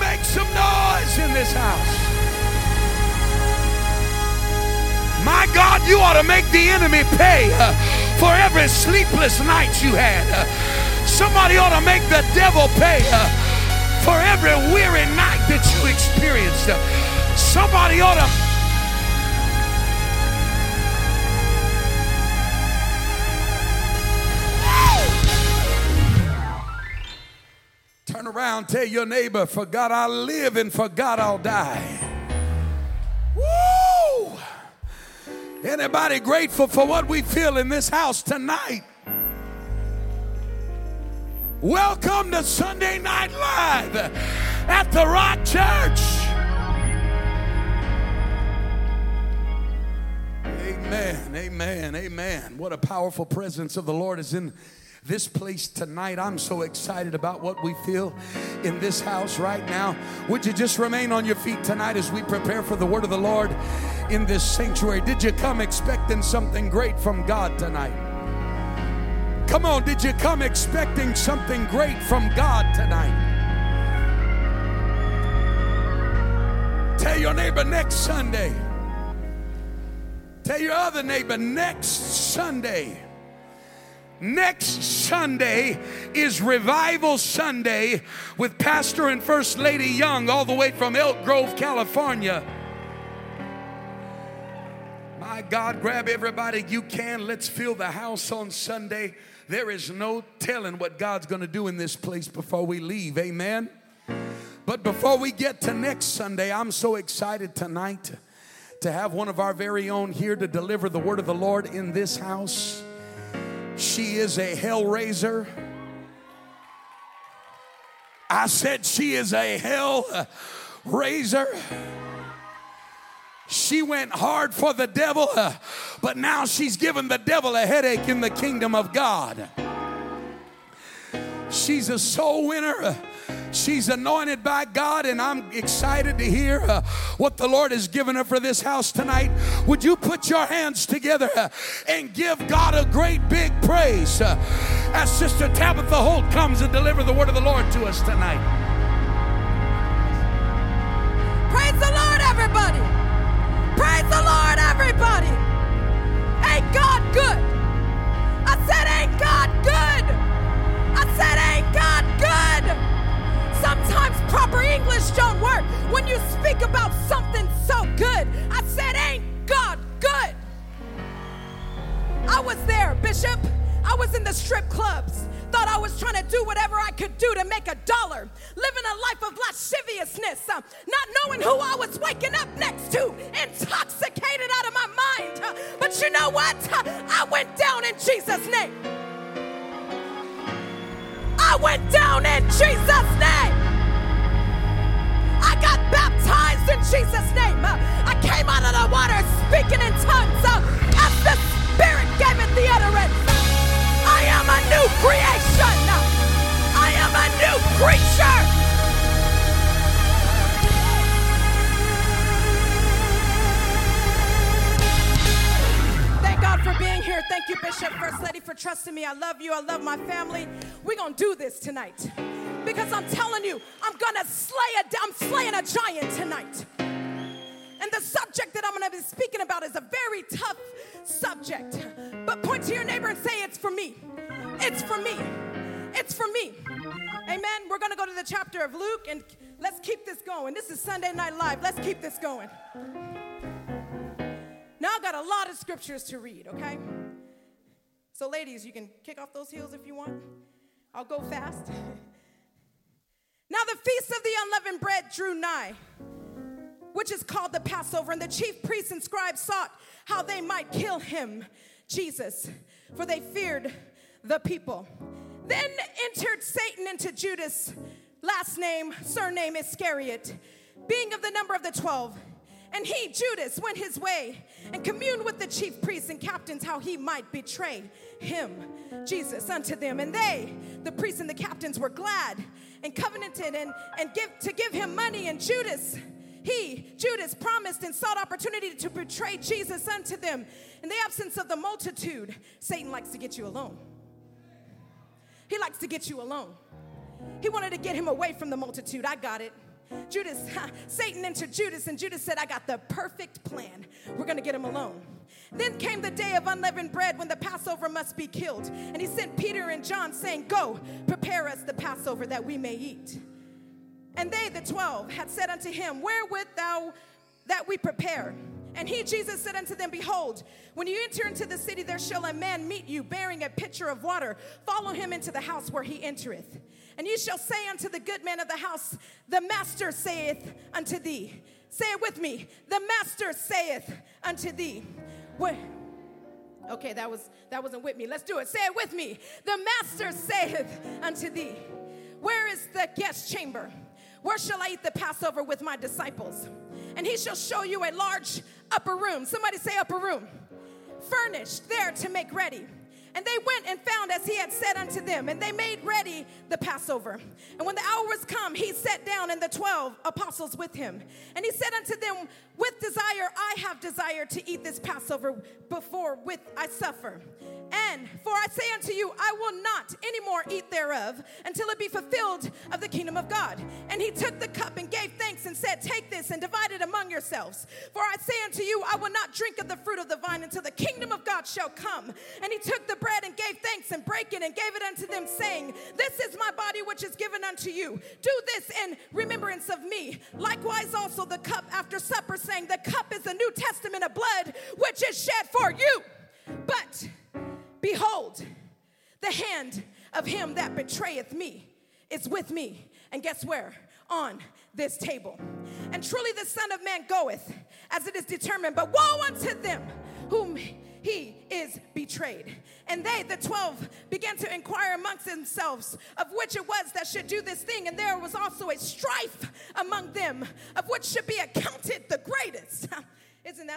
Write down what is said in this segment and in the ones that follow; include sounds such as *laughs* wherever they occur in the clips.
make some noise in this house. My God, you ought to make the enemy pay uh, for every sleepless night you had. Uh, somebody ought to make the devil pay uh, for every weary night that you experienced. Uh, somebody ought to. Around, tell your neighbor, for God I'll live and for God I'll die. Woo! Anybody grateful for what we feel in this house tonight? Welcome to Sunday Night Live at the Rock Church. Amen, amen, amen. What a powerful presence of the Lord is in this place tonight. I'm so excited about what we feel in this house right now. Would you just remain on your feet tonight as we prepare for the word of the Lord in this sanctuary? Did you come expecting something great from God tonight? Come on, did you come expecting something great from God tonight? Tell your neighbor next Sunday. Tell your other neighbor next Sunday. Next Sunday is Revival Sunday with Pastor and First Lady Young, all the way from Elk Grove, California. My God, grab everybody you can. Let's fill the house on Sunday. There is no telling what God's going to do in this place before we leave. Amen. But before we get to next Sunday, I'm so excited tonight to have one of our very own here to deliver the word of the Lord in this house. She is a hell raiser. I said she is a hell raiser. She went hard for the devil, but now she's given the devil a headache in the kingdom of God. She's a soul winner. She's anointed by God, and I'm excited to hear uh, what the Lord has given her for this house tonight. Would you put your hands together uh, and give God a great big praise uh, as Sister Tabitha Holt comes and deliver the word of the Lord to us tonight? Praise the Lord, everybody. Praise the Lord, everybody. Ain't God good? I said, Ain't God good? I said, Ain't God good? Sometimes proper English don't work when you speak about something so good. I said, Ain't God good? I was there, Bishop. I was in the strip clubs. Thought I was trying to do whatever I could do to make a dollar, living a life of lasciviousness, uh, not knowing who I was waking up next to, intoxicated out of my mind. Uh, but you know what? Uh, I went down in Jesus' name. I went down in Jesus' name. I got baptized in Jesus' name. I came out of the water speaking in tongues uh, as the Spirit gave it the utterance. I am a new creation. I am a new creature. Thank God for being here. Thank you, Bishop, First Lady, for trusting me. I love you. I love my family. We're going to do this tonight. Because I'm telling you, I'm to slay a, I'm slaying a giant tonight. And the subject that I'm to be speaking about is a very tough subject. But point to your neighbor and say, It's for me. It's for me. It's for me. Amen. We're to go to the chapter of Luke and let's keep this going. This is Sunday Night Live. Let's keep this going. Now I've got a lot of scriptures to read, okay? So, ladies, you can kick off those heels if you want. I'll go fast. *laughs* Now, the feast of the unleavened bread drew nigh, which is called the Passover, and the chief priests and scribes sought how they might kill him, Jesus, for they feared the people. Then entered Satan into Judas, last name, surname Iscariot, being of the number of the twelve. And he, Judas, went his way and communed with the chief priests and captains how he might betray him, Jesus, unto them. And they, the priests and the captains, were glad and covenanted and, and give to give him money. And Judas, he, Judas, promised and sought opportunity to betray Jesus unto them. In the absence of the multitude, Satan likes to get you alone. He likes to get you alone. He wanted to get him away from the multitude. I got it. Judas, *laughs* Satan entered Judas, and Judas said, I got the perfect plan. We're gonna get him alone. Then came the day of unleavened bread when the Passover must be killed. And he sent Peter and John, saying, Go, prepare us the Passover that we may eat. And they, the twelve, had said unto him, Where thou that we prepare? And he, Jesus, said unto them, Behold, when you enter into the city, there shall a man meet you bearing a pitcher of water. Follow him into the house where he entereth. And ye shall say unto the good man of the house, The master saith unto thee, Say it with me, the master saith unto thee. What? Okay, that was that wasn't with me. Let's do it. Say it with me. The master saith unto thee, Where is the guest chamber? Where shall I eat the Passover with my disciples? And he shall show you a large upper room. Somebody say upper room. Furnished there to make ready. And they went and found as he had said unto them, and they made ready the Passover. And when the hour was come, he sat down and the twelve apostles with him. And he said unto them, With desire I have desired to eat this Passover before with I suffer. And for I say unto you, I will not anymore eat thereof until it be fulfilled of the kingdom of God. And he took the cup and gave thanks and said, Take this and divide it among yourselves. For I say unto you, I will not drink of the fruit of the vine until the kingdom of God shall come. And he took the bread and gave thanks and brake it and gave it unto them, saying, This is my body which is given unto you. Do this in remembrance of me. Likewise, also the cup after supper, saying, The cup is the New Testament of blood which is shed for you. But Behold, the hand of him that betrayeth me is with me. And guess where? On this table. And truly the Son of Man goeth as it is determined, but woe unto them whom he is betrayed. And they, the twelve, began to inquire amongst themselves of which it was that should do this thing. And there was also a strife among them of which should be accounted the greatest.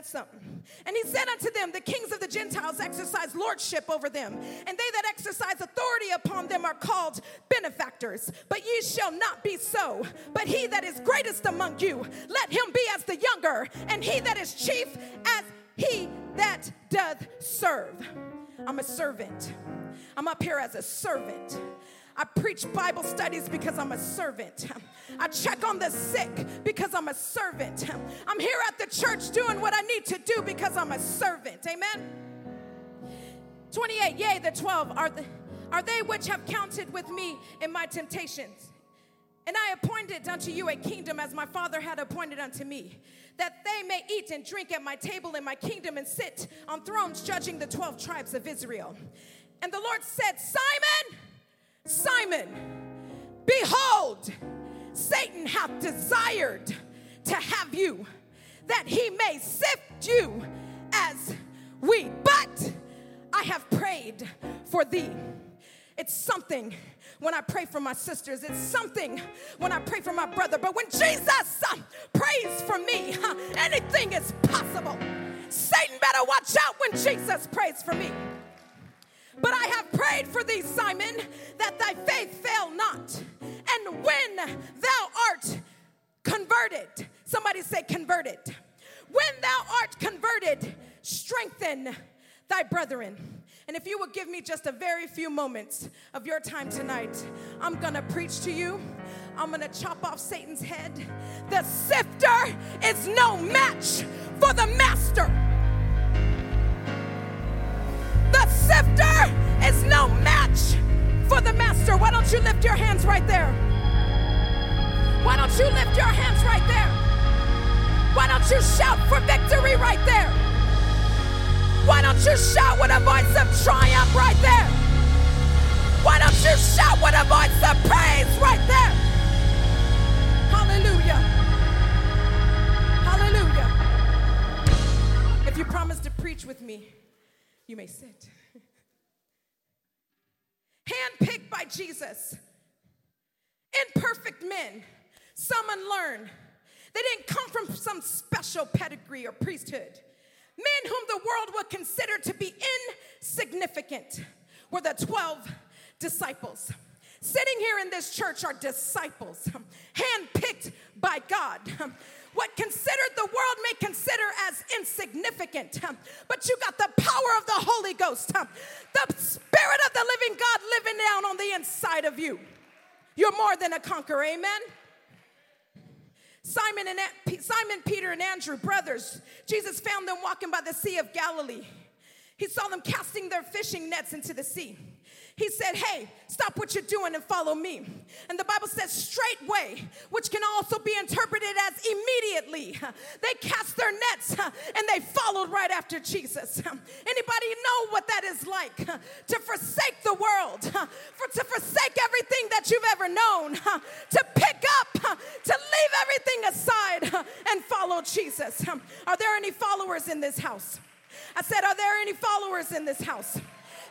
Something? And he said unto them, The kings of the Gentiles exercise lordship over them, and they that exercise authority upon them are called benefactors. But ye shall not be so. But he that is greatest among you, let him be as the younger, and he that is chief as he that doth serve. I'm a servant. I'm up here as a servant. I preach Bible studies because I'm a servant. I check on the sick because I'm a servant. I'm here at the church doing what I need to do because I'm a servant. Amen. 28, yea, the 12 are, the, are they which have counted with me in my temptations. And I appointed unto you a kingdom as my father had appointed unto me, that they may eat and drink at my table in my kingdom and sit on thrones judging the 12 tribes of Israel. And the Lord said, Simon, Simon, behold, Satan hath desired to have you, that he may sift you as wheat. But I have prayed for thee. It's something when I pray for my sisters. It's something when I pray for my brother. But when Jesus uh, prays for me, uh, anything is possible. Satan better watch out when Jesus prays for me. But I have prayed for thee, Simon, that thy faith fail not. And when thou art converted, somebody say converted. When thou art converted, strengthen thy brethren. And if you will give me just a very few moments of your time tonight, I'm gonna preach to you. I'm gonna chop off Satan's head. The sifter is no match for the master. The sifter is no match for the master. Why don't you lift your hands right there? Why don't you lift your hands right there? Why don't you shout for victory right there? Why don't you shout with a voice of triumph right there? Why don't you shout with a voice of praise right there? Hallelujah. Hallelujah. If you promise to preach with me, you may sit. *laughs* By Jesus, imperfect men, some unlearned. They didn't come from some special pedigree or priesthood. Men whom the world would consider to be insignificant were the 12 disciples. Sitting here in this church are disciples, handpicked by God what considered the world may consider as insignificant, but you got the power of the Holy Ghost, the Spirit of the living God living down on the inside of you. You're more than a conqueror, amen? Simon and Simon, Peter, and Andrew, brothers. Jesus found them walking by the Sea of Galilee. He saw them casting their fishing nets into the sea. He said, Hey, stop what you're doing and follow me. And the Bible says, straightway, which can also be interpreted as immediately. They cast their nets and they followed right after Jesus. Anybody know what that is like? To forsake the world, for, to forsake everything that you've ever known, to pick up, to leave everything aside and follow Jesus. Are there any followers in this house? I said, Are there any followers in this house?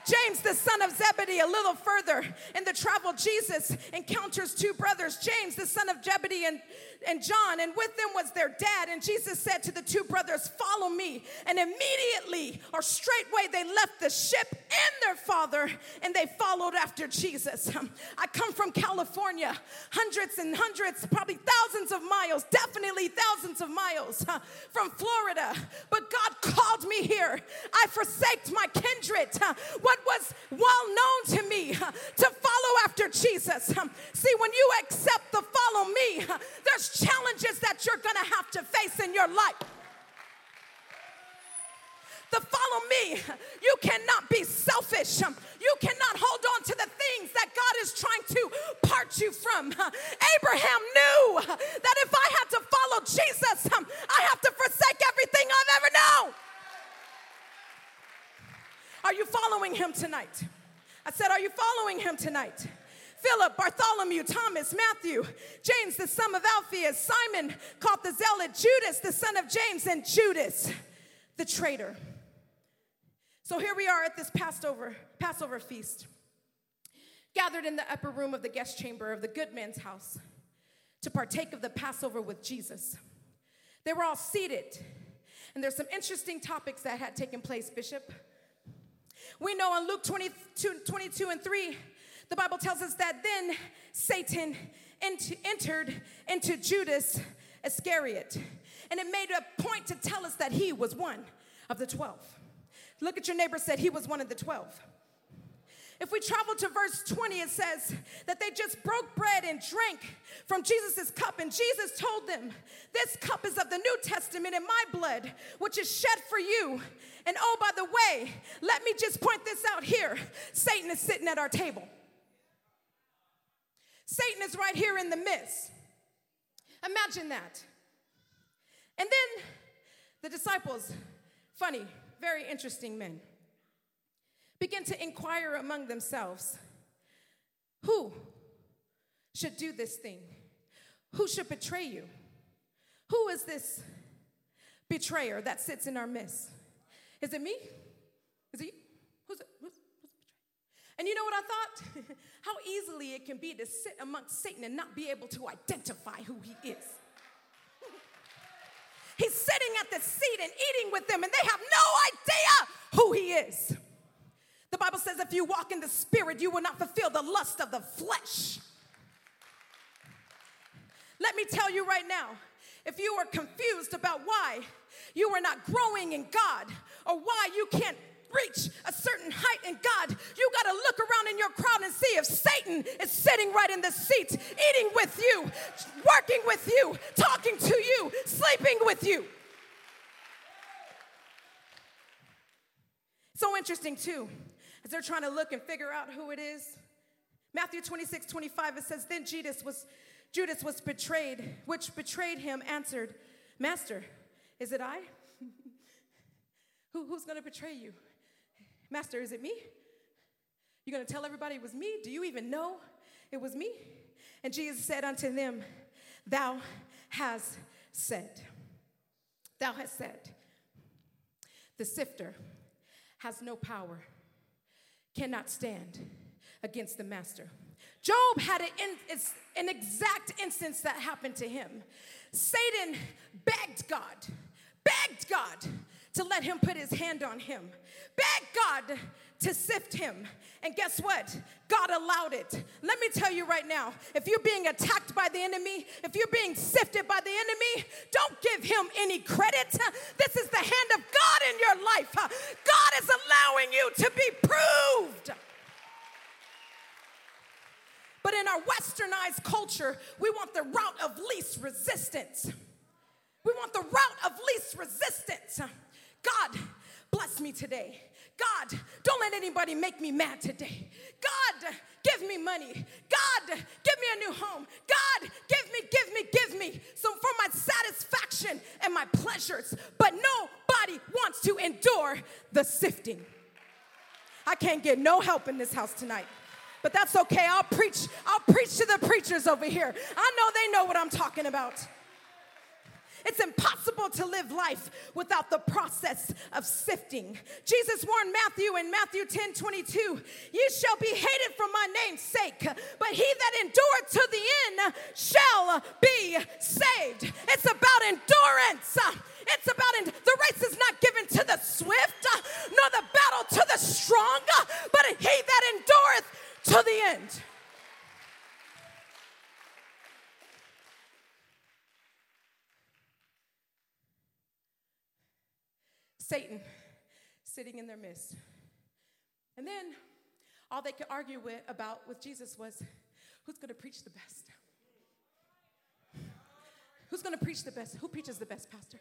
James, the son of Zebedee, a little further in the travel, Jesus encounters two brothers, James, the son of Zebedee, and, and John, and with them was their dad. And Jesus said to the two brothers, Follow me. And immediately or straightway they left the ship and their father and they followed after Jesus. *laughs* I come from California, hundreds and hundreds, probably thousands of miles, definitely thousands of miles from Florida. But God called me here. I forsaked my kindred. What what was well known to me *laughs* to follow after Jesus. *laughs* See, when you accept the follow me, *laughs* there's challenges that you're gonna have to face in your life. The follow me, you cannot be selfish. You cannot hold on to the things that God is trying to part you from. Abraham knew that if I had to follow Jesus, I have to forsake everything I've ever known. Are you following him tonight? I said, Are you following him tonight? Philip, Bartholomew, Thomas, Matthew, James, the son of Alphaeus, Simon, called the zealot, Judas, the son of James, and Judas, the traitor. So here we are at this Passover, Passover feast, gathered in the upper room of the guest chamber of the good man's house to partake of the Passover with Jesus. They were all seated, and there's some interesting topics that had taken place, Bishop. We know in Luke 22, 22 and 3, the Bible tells us that then Satan ent- entered into Judas Iscariot. And it made a point to tell us that he was one of the 12. Look at your neighbor said he was one of the 12. If we travel to verse 20, it says that they just broke bread and drank from Jesus' cup, and Jesus told them, This cup is of the New Testament in my blood, which is shed for you. And oh, by the way, let me just point this out here Satan is sitting at our table. Satan is right here in the midst. Imagine that. And then the disciples, funny, very interesting men begin to inquire among themselves who should do this thing? Who should betray you? Who is this betrayer that sits in our midst? Is it me? Is it you? Who's it? Who's, who's and you know what I thought? *laughs* How easily it can be to sit amongst Satan and not be able to identify who he is. *laughs* He's sitting at the seat and eating with them, and they have no idea who he is. The Bible says if you walk in the spirit, you will not fulfill the lust of the flesh. Let me tell you right now if you are confused about why you are not growing in God or why you can't reach a certain height in God, you got to look around in your crowd and see if Satan is sitting right in the seat, eating with you, working with you, talking to you, sleeping with you. So interesting, too as they're trying to look and figure out who it is. Matthew 26, 25, it says, Then Judas was, Judas was betrayed, which betrayed him answered, Master, is it I? *laughs* Who, who's gonna betray you? Master, is it me? You're gonna tell everybody it was me? Do you even know it was me? And Jesus said unto them, Thou hast said, Thou hast said, the sifter has no power cannot stand against the master. Job had an, in, an exact instance that happened to him. Satan begged God, begged God to let him put his hand on him, begged God to sift him. And guess what? God allowed it. Let me tell you right now if you're being attacked by the enemy, if you're being sifted by the enemy, don't give him any credit. This is the hand of God in your life. God is allowing you to be proved. But in our westernized culture, we want the route of least resistance. We want the route of least resistance. God, bless me today. God, don't let anybody make me mad today. God, give me money. God, give me a new home. God, give me, give me, give me. So for my satisfaction and my pleasures. But nobody wants to endure the sifting. I can't get no help in this house tonight. But that's okay. I'll preach. I'll preach to the preachers over here. I know they know what I'm talking about. It's impossible to live life without the process of sifting. Jesus warned Matthew in Matthew 10 22, Ye shall be hated for my name's sake, but he that endureth to the end shall be saved. It's about endurance. It's about en- the race is not given to the swift, nor the battle to the strong, but he that endureth to the end. Satan sitting in their midst. And then all they could argue with, about with Jesus was who's going to preach the best? Who's going to preach the best? Who preaches the best, Pastor?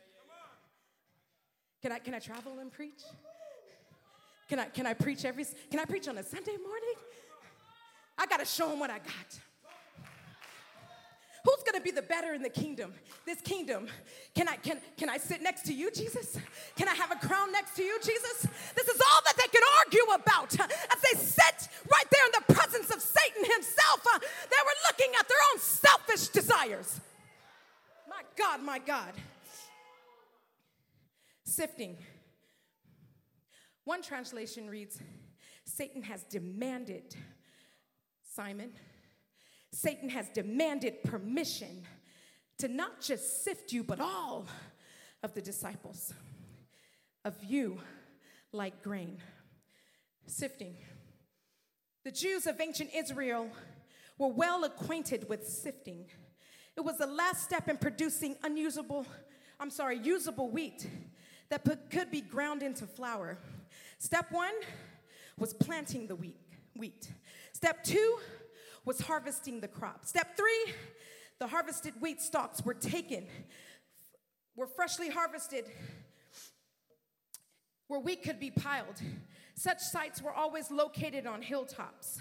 Can I, can I travel and preach? Can I, can I preach every, can I preach on a Sunday morning? I got to show them what I got. Gonna be the better in the kingdom? This kingdom. Can I can can I sit next to you, Jesus? Can I have a crown next to you, Jesus? This is all that they could argue about as they sit right there in the presence of Satan himself. Uh, they were looking at their own selfish desires. My God, my God. Sifting. One translation reads Satan has demanded, Simon, Satan has demanded permission to not just sift you, but all of the disciples, of you like grain. Sifting. The Jews of ancient Israel were well acquainted with sifting. It was the last step in producing unusable, I'm sorry, usable wheat that could be ground into flour. Step one was planting the wheat. wheat. Step two was harvesting the crop. Step three, the harvested wheat stalks were taken, were freshly harvested where wheat could be piled. Such sites were always located on hilltops.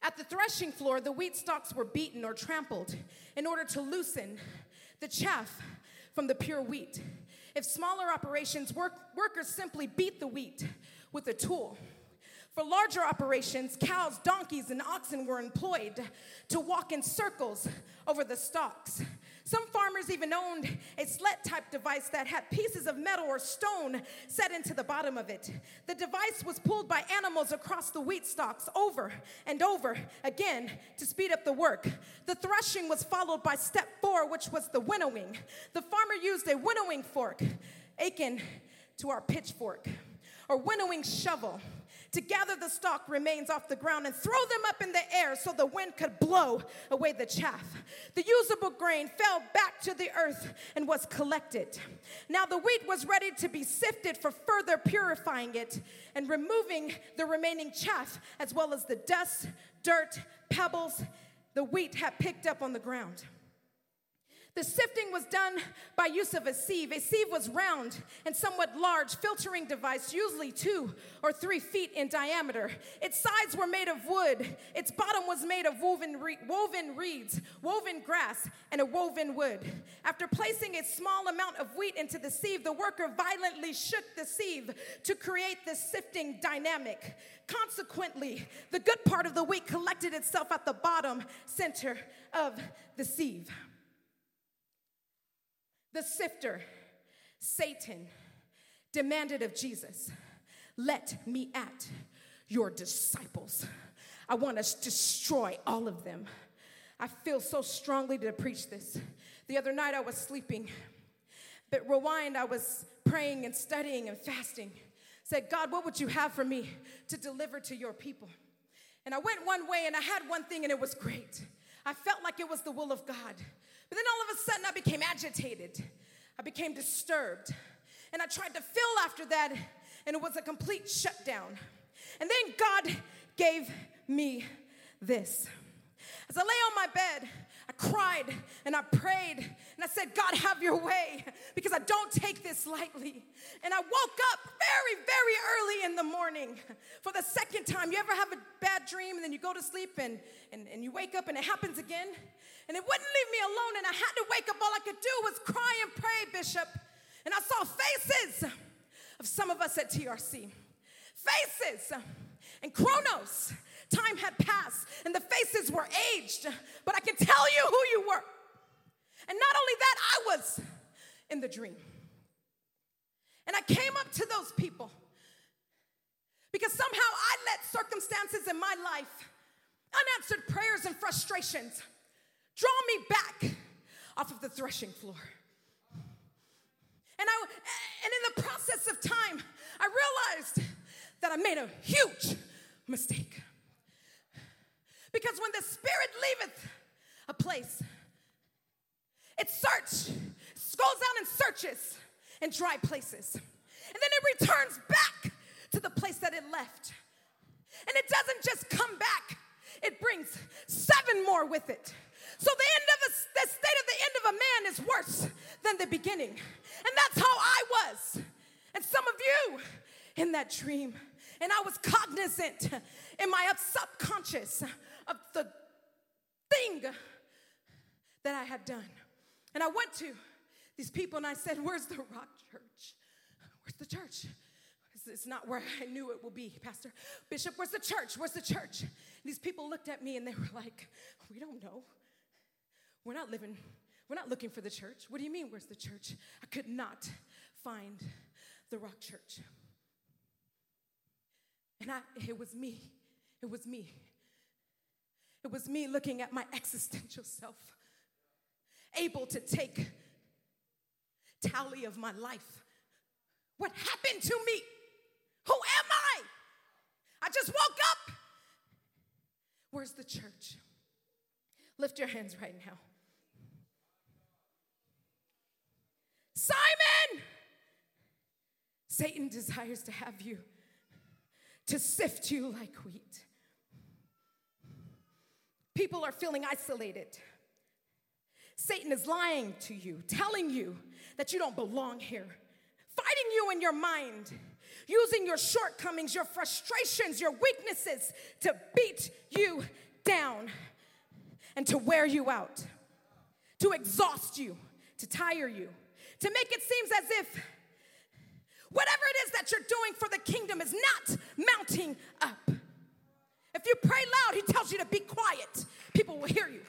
At the threshing floor, the wheat stalks were beaten or trampled in order to loosen the chaff from the pure wheat. If smaller operations, work, workers simply beat the wheat with a tool. For larger operations, cows, donkeys, and oxen were employed to walk in circles over the stalks. Some farmers even owned a sled type device that had pieces of metal or stone set into the bottom of it. The device was pulled by animals across the wheat stalks over and over again to speed up the work. The threshing was followed by step four, which was the winnowing. The farmer used a winnowing fork, akin to our pitchfork, or winnowing shovel to gather the stalk remains off the ground and throw them up in the air so the wind could blow away the chaff. The usable grain fell back to the earth and was collected. Now the wheat was ready to be sifted for further purifying it and removing the remaining chaff as well as the dust, dirt, pebbles the wheat had picked up on the ground. The sifting was done by use of a sieve. A sieve was round and somewhat large, filtering device, usually two or three feet in diameter. Its sides were made of wood. Its bottom was made of woven, re- woven reeds, woven grass, and a woven wood. After placing a small amount of wheat into the sieve, the worker violently shook the sieve to create this sifting dynamic. Consequently, the good part of the wheat collected itself at the bottom center of the sieve. The sifter, Satan, demanded of Jesus, Let me at your disciples. I want to destroy all of them. I feel so strongly to preach this. The other night I was sleeping, but rewind, I was praying and studying and fasting. Said, God, what would you have for me to deliver to your people? And I went one way and I had one thing and it was great. I felt like it was the will of God. But then all of a sudden, I became agitated. I became disturbed. And I tried to fill after that, and it was a complete shutdown. And then God gave me this. As I lay on my bed, I cried and I prayed said, God, have your way because I don't take this lightly. And I woke up very, very early in the morning for the second time. You ever have a bad dream and then you go to sleep and, and, and you wake up and it happens again? And it wouldn't leave me alone and I had to wake up. All I could do was cry and pray, Bishop. And I saw faces of some of us at TRC. Faces and Chronos Time had passed and the faces were aged, but I can tell you who you were. And not only that, I was in the dream. And I came up to those people because somehow I let circumstances in my life, unanswered prayers and frustrations, draw me back off of the threshing floor. And, I, and in the process of time, I realized that I made a huge mistake. Because when the Spirit leaveth a place, it search, goes out and searches in dry places. And then it returns back to the place that it left. And it doesn't just come back, it brings seven more with it. So the end of a, the state of the end of a man is worse than the beginning. And that's how I was. And some of you in that dream. And I was cognizant in my subconscious of the thing that I had done. And I went to these people and I said, Where's the Rock Church? Where's the church? It's not where I knew it will be, Pastor. Bishop, where's the church? Where's the church? And these people looked at me and they were like, We don't know. We're not living, we're not looking for the church. What do you mean, where's the church? I could not find the Rock Church. And I, it was me. It was me. It was me looking at my existential *laughs* self, able to take tally of my life. What happened to me? Who am I? I just woke up. Where's the church? Lift your hands right now. Simon! Satan desires to have you, to sift you like wheat. People are feeling isolated. Satan is lying to you, telling you that you don't belong here, fighting you in your mind, using your shortcomings, your frustrations, your weaknesses to beat you down and to wear you out, to exhaust you, to tire you, to make it seem as if whatever it is that you're doing for the kingdom is not mounting up. If you pray loud, he tells you to be quiet. People will hear you.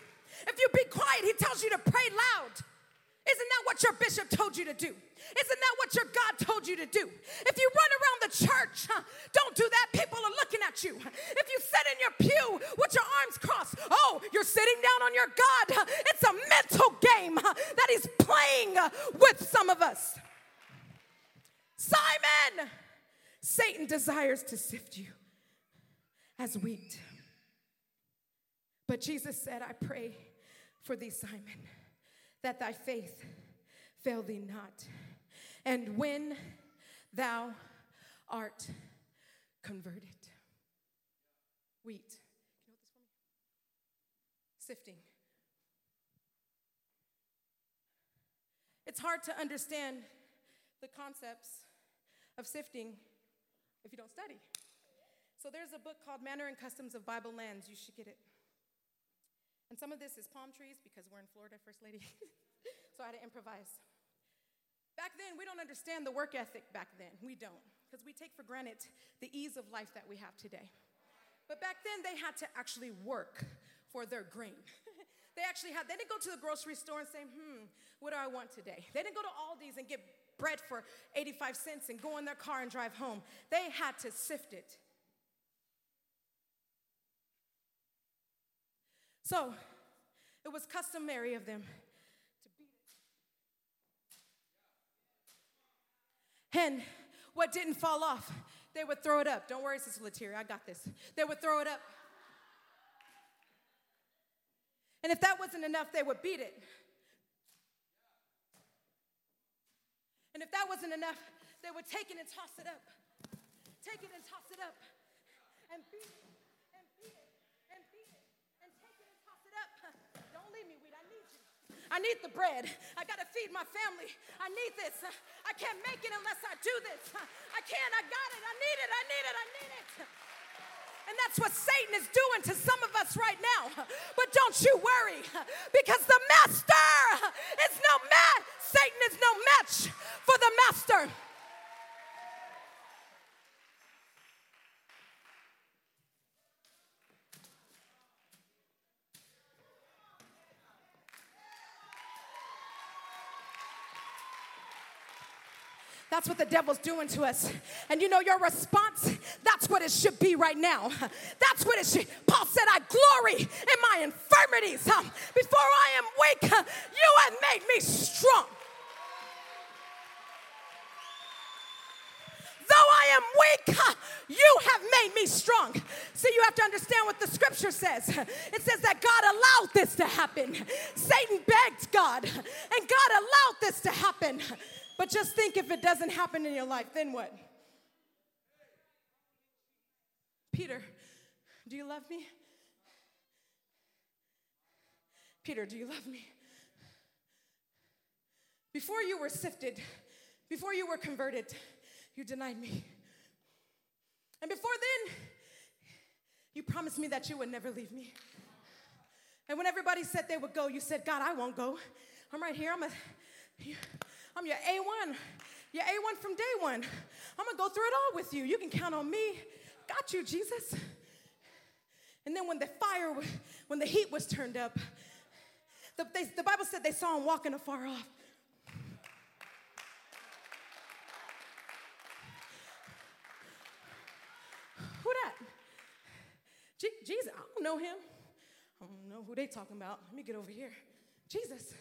If you be quiet, he tells you to pray loud. Isn't that what your bishop told you to do? Isn't that what your God told you to do? If you run around the church, huh, don't do that. People are looking at you. If you sit in your pew with your arms crossed, oh, you're sitting down on your God. It's a mental game that he's playing with some of us. Simon, Satan desires to sift you as wheat. But Jesus said, I pray for thee, Simon, that thy faith fail thee not. And when thou art converted, wheat. You hold this me? Sifting. It's hard to understand the concepts of sifting if you don't study. So there's a book called Manner and Customs of Bible Lands. You should get it. And some of this is palm trees because we're in Florida, First Lady. *laughs* so I had to improvise. Back then, we don't understand the work ethic back then. We don't, because we take for granted the ease of life that we have today. But back then, they had to actually work for their grain. *laughs* they actually had, they didn't go to the grocery store and say, hmm, what do I want today? They didn't go to Aldi's and get bread for 85 cents and go in their car and drive home. They had to sift it. So it was customary of them to beat it. And what didn't fall off, they would throw it up. Don't worry, Sister Latiria, I got this. They would throw it up. And if that wasn't enough, they would beat it. And if that wasn't enough, they would take it and toss it up. Take it and toss it up. And beat it. I need the bread. I got to feed my family. I need this. I can't make it unless I do this. I can't. I got it. I need it. I need it. I need it. And that's what Satan is doing to some of us right now. But don't you worry, because the master is no match. Satan is no match for the master. That's what the devil's doing to us. And you know your response? That's what it should be right now. That's what it should. Paul said, I glory in my infirmities. Before I am weak, you have made me strong. Though I am weak, you have made me strong. See, you have to understand what the scripture says. It says that God allowed this to happen. Satan begged God, and God allowed this to happen. But just think if it doesn't happen in your life, then what? Peter, do you love me? Peter, do you love me? Before you were sifted, before you were converted, you denied me. And before then, you promised me that you would never leave me. And when everybody said they would go, you said, God, I won't go. I'm right here. I'm a. I'm your A1, your A1 from day one. I'm gonna go through it all with you. You can count on me. Got you, Jesus. And then when the fire, when the heat was turned up, the, they, the Bible said they saw him walking afar off. Who that? Je- Jesus, I don't know him. I don't know who they talking about. Let me get over here. Jesus.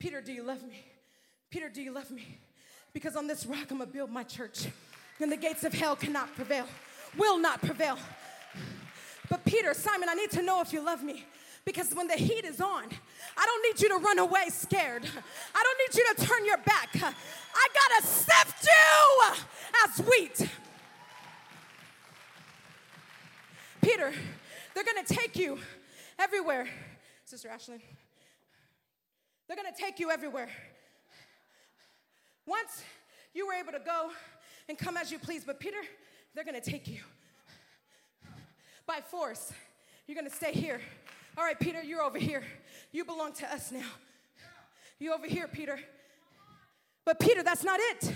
Peter, do you love me? Peter, do you love me? Because on this rock I'm gonna build my church, and the gates of hell cannot prevail, will not prevail. But Peter, Simon, I need to know if you love me. Because when the heat is on, I don't need you to run away scared. I don't need you to turn your back. I gotta sift you as wheat. Peter, they're gonna take you everywhere. Sister Ashlyn. They're gonna take you everywhere. Once you were able to go and come as you please, but Peter, they're gonna take you by force. You're gonna stay here. All right, Peter, you're over here. You belong to us now. You over here, Peter. But Peter, that's not it.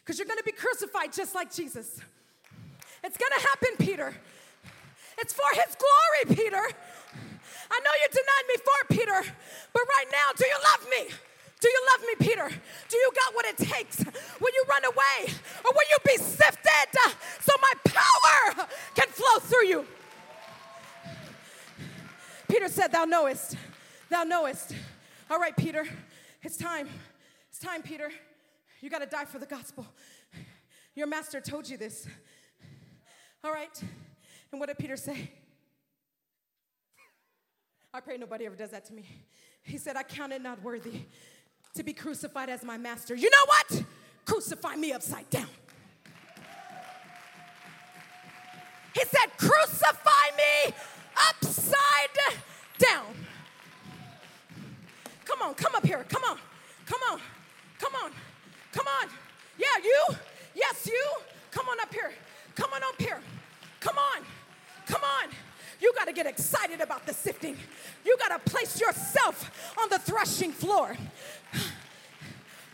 Because you're gonna be crucified just like Jesus. It's gonna happen, Peter. It's for his glory, Peter. I know you denied me for Peter, but right now, do you love me? Do you love me, Peter? Do you got what it takes? Will you run away or will you be sifted uh, so my power can flow through you? Peter said, Thou knowest, thou knowest. All right, Peter, it's time. It's time, Peter. You got to die for the gospel. Your master told you this. All right. And what did Peter say? I pray nobody ever does that to me. He said, I count it not worthy to be crucified as my master. You know what? Crucify me upside down. He said, Crucify me upside down. Come on, come up here. Come on, come on, come on, come on. Yeah, you. Yes, you. Come on up here. Come on up here. Come on. Come on. You got to get excited about the sifting. You got to place yourself on the threshing floor.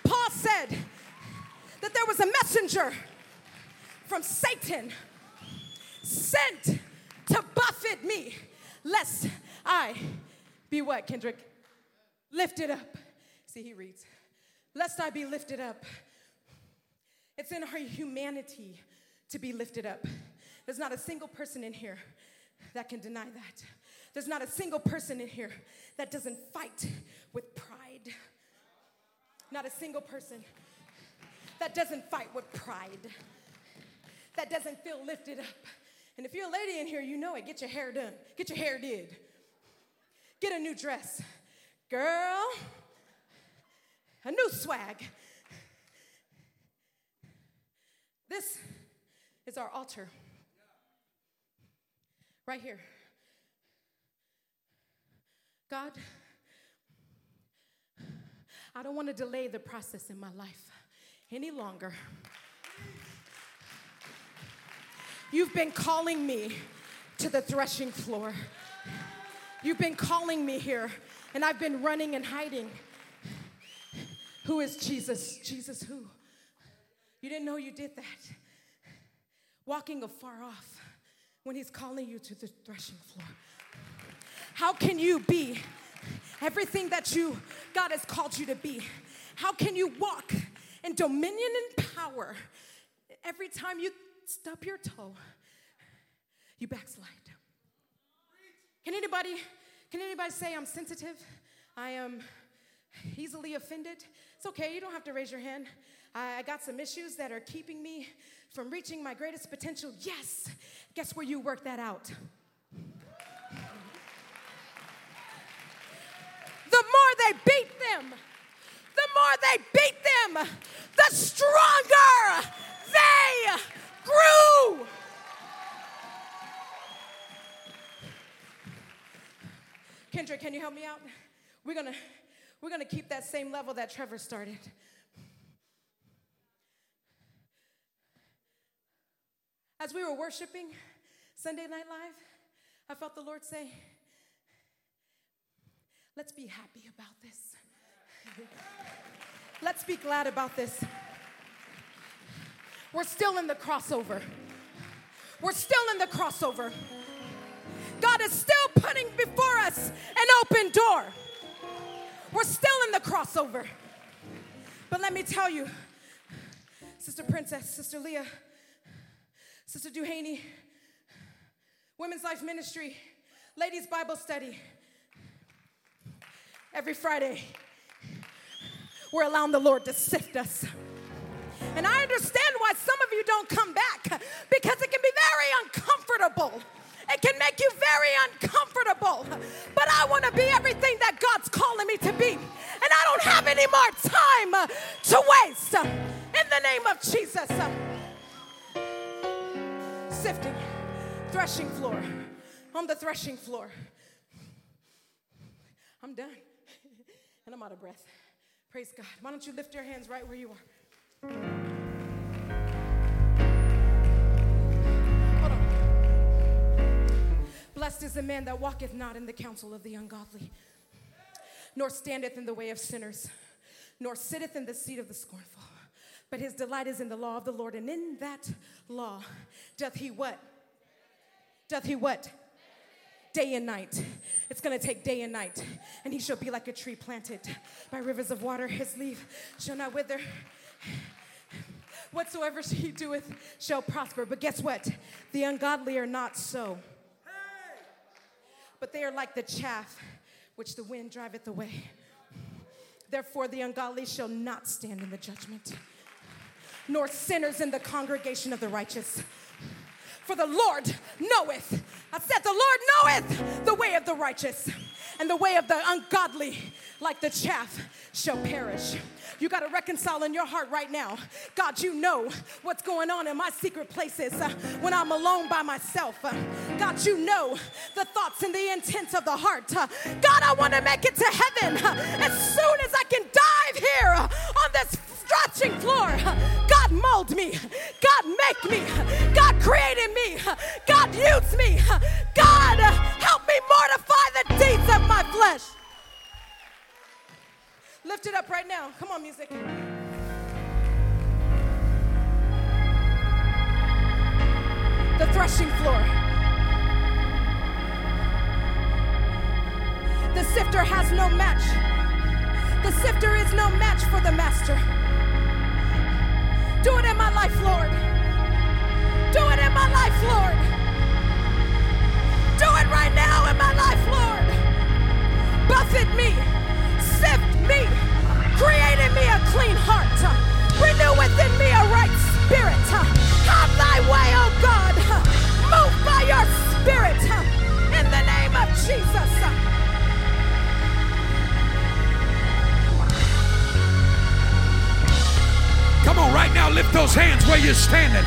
Paul said that there was a messenger from Satan sent to buffet me, lest I be what, Kendrick? Lifted up. See, he reads, lest I be lifted up. It's in our humanity to be lifted up. There's not a single person in here that can deny that. There's not a single person in here that doesn't fight with pride. Not a single person that doesn't fight with pride, that doesn't feel lifted up. And if you're a lady in here, you know it. Get your hair done, get your hair did, get a new dress. Girl, a new swag. This is our altar. Right here. God, I don't want to delay the process in my life any longer. You've been calling me to the threshing floor. You've been calling me here, and I've been running and hiding. Who is Jesus? Jesus, who? You didn't know you did that. Walking afar off when he's calling you to the threshing floor. How can you be everything that you God has called you to be? How can you walk in dominion and power every time you stub your toe, you backslide? Can anybody can anybody say I'm sensitive? I am easily offended? It's okay, you don't have to raise your hand. I got some issues that are keeping me from reaching my greatest potential. Yes. Guess where you work that out? The more they beat them, the more they beat them, the stronger they grew. Kendra, can you help me out? We're gonna we're gonna keep that same level that Trevor started. As we were worshiping Sunday Night Live, I felt the Lord say, Let's be happy about this. *laughs* Let's be glad about this. We're still in the crossover. We're still in the crossover. God is still putting before us an open door. We're still in the crossover. But let me tell you, Sister Princess, Sister Leah, Sister Duhaney, Women's Life Ministry, Ladies Bible Study. Every Friday, we're allowing the Lord to sift us. And I understand why some of you don't come back because it can be very uncomfortable. It can make you very uncomfortable. But I want to be everything that God's calling me to be. And I don't have any more time to waste. In the name of Jesus sifting, threshing floor, on the threshing floor. I'm done. *laughs* and I'm out of breath. Praise God. Why don't you lift your hands right where you are? Hold on. Blessed is the man that walketh not in the counsel of the ungodly, nor standeth in the way of sinners, nor sitteth in the seat of the scornful. But his delight is in the law of the Lord, and in that law doth he what? Doth he what? Day and night. It's gonna take day and night. And he shall be like a tree planted by rivers of water. His leaf shall not wither. Whatsoever he doeth shall prosper. But guess what? The ungodly are not so. But they are like the chaff which the wind driveth away. Therefore, the ungodly shall not stand in the judgment nor sinners in the congregation of the righteous. For the Lord knoweth, I said, the Lord knoweth the way of the righteous, and the way of the ungodly, like the chaff, shall perish. You got to reconcile in your heart right now. God, you know what's going on in my secret places uh, when I'm alone by myself. Uh, God, you know the thoughts and the intents of the heart. Uh, God, I want to make it to heaven uh, as soon as I can dive here uh, on this threshing floor. God mold me. God make me. God created me. God use me. God uh, help me mortify the deeds of my flesh. Lift it up right now. Come on, music. The threshing floor. The sifter has no match. The sifter is no match for the master. Do it in my life, Lord. Do it in my life, Lord. Do it right now in my life, Lord. Buffet me, sift me, create in me a clean heart, renew within me a right spirit. Have thy way, oh God. Move by your spirit in the name of Jesus. Come on, right now, lift those hands where you're standing.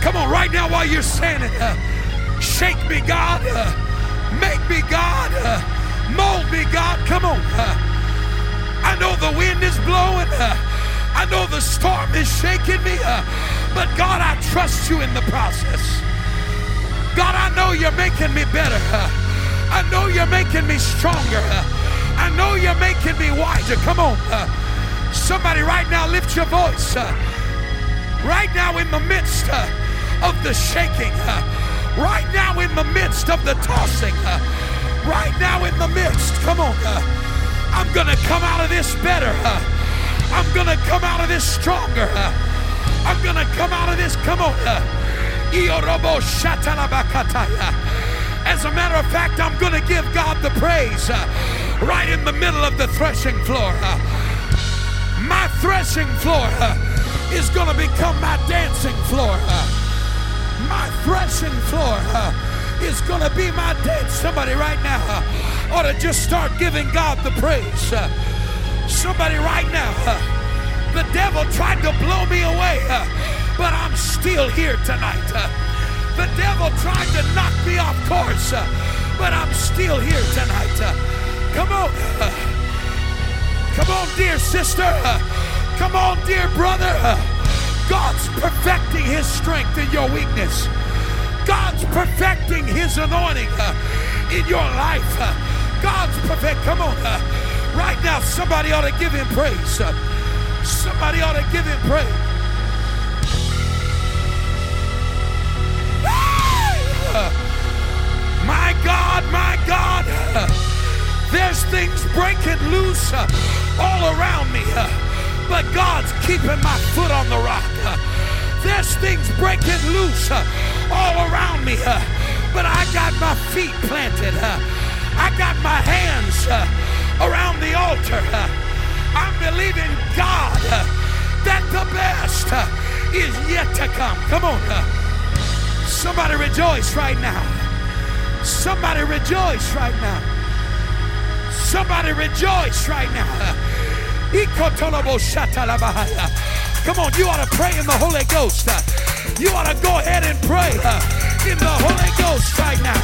Come on, right now, while you're standing. Uh, shake me, God. Uh, make me, God. Uh, Mold me, God. Come on. I know the wind is blowing. I know the storm is shaking me. But God, I trust you in the process. God, I know you're making me better. I know you're making me stronger. I know you're making me wiser. Come on. Somebody right now lift your voice. Uh, right now in the midst uh, of the shaking. Uh, right now in the midst of the tossing. Right now in the midst. Come on. I'm to come out of this better. I'm to come out of this stronger. I'm to come out of this. Come on. As a matter of fact, I'm going to give God the praise right in the middle of the threshing floor. My threshing floor uh, is going to become my dancing floor. Uh. My threshing floor uh, is going to be my dance. Somebody right now ought to just start giving God the praise. Somebody right now, the devil tried to blow me away, but I'm still here tonight. The devil tried to knock me off course, but I'm still here tonight. Come on. Come on, dear sister. Come on, dear brother. God's perfecting his strength in your weakness. God's perfecting his anointing uh, in your life. Uh, God's perfect. Come on. Uh, right now, somebody ought to give him praise. Somebody ought to give him praise. My God, my God. Uh, there's things breaking loose uh, all around me uh, but God's keeping my foot on the rock. Uh. There's things breaking loose all around me, but I got my feet planted. I got my hands around the altar. I'm believing God that the best is yet to come. Come on. Somebody rejoice right now. Somebody rejoice right now. Somebody rejoice right now. *laughs* Come on, you ought to pray in the Holy Ghost. You ought to go ahead and pray in the Holy Ghost right now.